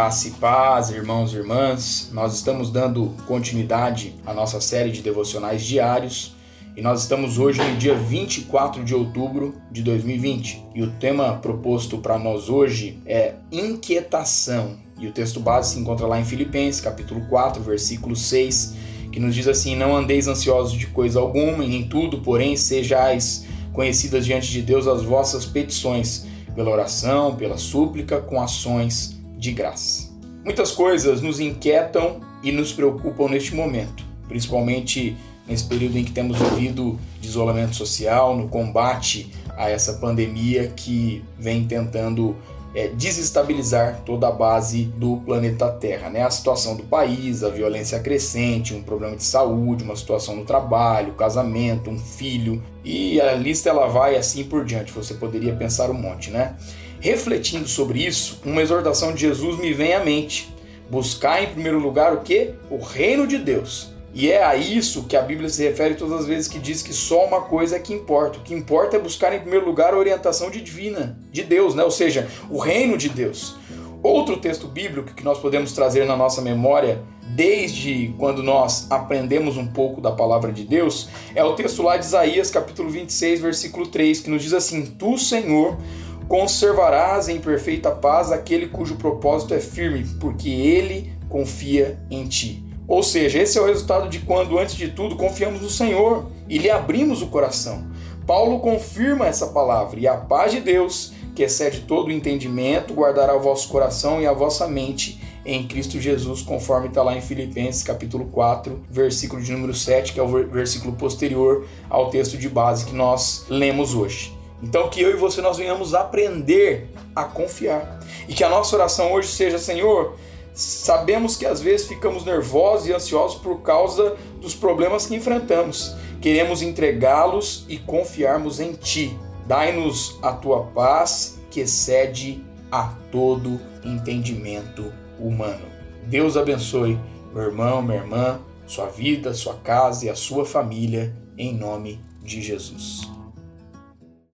Graça e paz, irmãos e irmãs. Nós estamos dando continuidade à nossa série de devocionais diários e nós estamos hoje no dia 24 de outubro de 2020. E o tema proposto para nós hoje é inquietação. E o texto base se encontra lá em Filipenses, capítulo 4, versículo 6, que nos diz assim: Não andeis ansiosos de coisa alguma, e em tudo, porém, sejais conhecidas diante de Deus as vossas petições, pela oração, pela súplica, com ações de graça. Muitas coisas nos inquietam e nos preocupam neste momento, principalmente nesse período em que temos vivido de isolamento social, no combate a essa pandemia que vem tentando é, desestabilizar toda a base do planeta Terra. Né? A situação do país, a violência crescente, um problema de saúde, uma situação no trabalho, casamento, um filho, e a lista ela vai assim por diante. Você poderia pensar um monte, né? Refletindo sobre isso, uma exortação de Jesus me vem à mente. Buscar em primeiro lugar o que? O reino de Deus. E é a isso que a Bíblia se refere todas as vezes que diz que só uma coisa é que importa. O que importa é buscar em primeiro lugar a orientação divina, de Deus, né? ou seja, o reino de Deus. Outro texto bíblico que nós podemos trazer na nossa memória, desde quando nós aprendemos um pouco da palavra de Deus, é o texto lá de Isaías, capítulo 26, versículo 3, que nos diz assim: Tu, Senhor, conservarás em perfeita paz aquele cujo propósito é firme, porque ele confia em ti. Ou seja, esse é o resultado de quando, antes de tudo, confiamos no Senhor e lhe abrimos o coração. Paulo confirma essa palavra, e a paz de Deus, que excede todo o entendimento, guardará o vosso coração e a vossa mente em Cristo Jesus, conforme está lá em Filipenses capítulo 4, versículo de número 7, que é o versículo posterior ao texto de base que nós lemos hoje. Então que eu e você nós venhamos aprender a confiar. E que a nossa oração hoje seja, Senhor, Sabemos que às vezes ficamos nervosos e ansiosos por causa dos problemas que enfrentamos. Queremos entregá-los e confiarmos em Ti. Dai-nos a Tua paz que excede a todo entendimento humano. Deus abençoe meu irmão, minha irmã, sua vida, sua casa e a sua família, em nome de Jesus.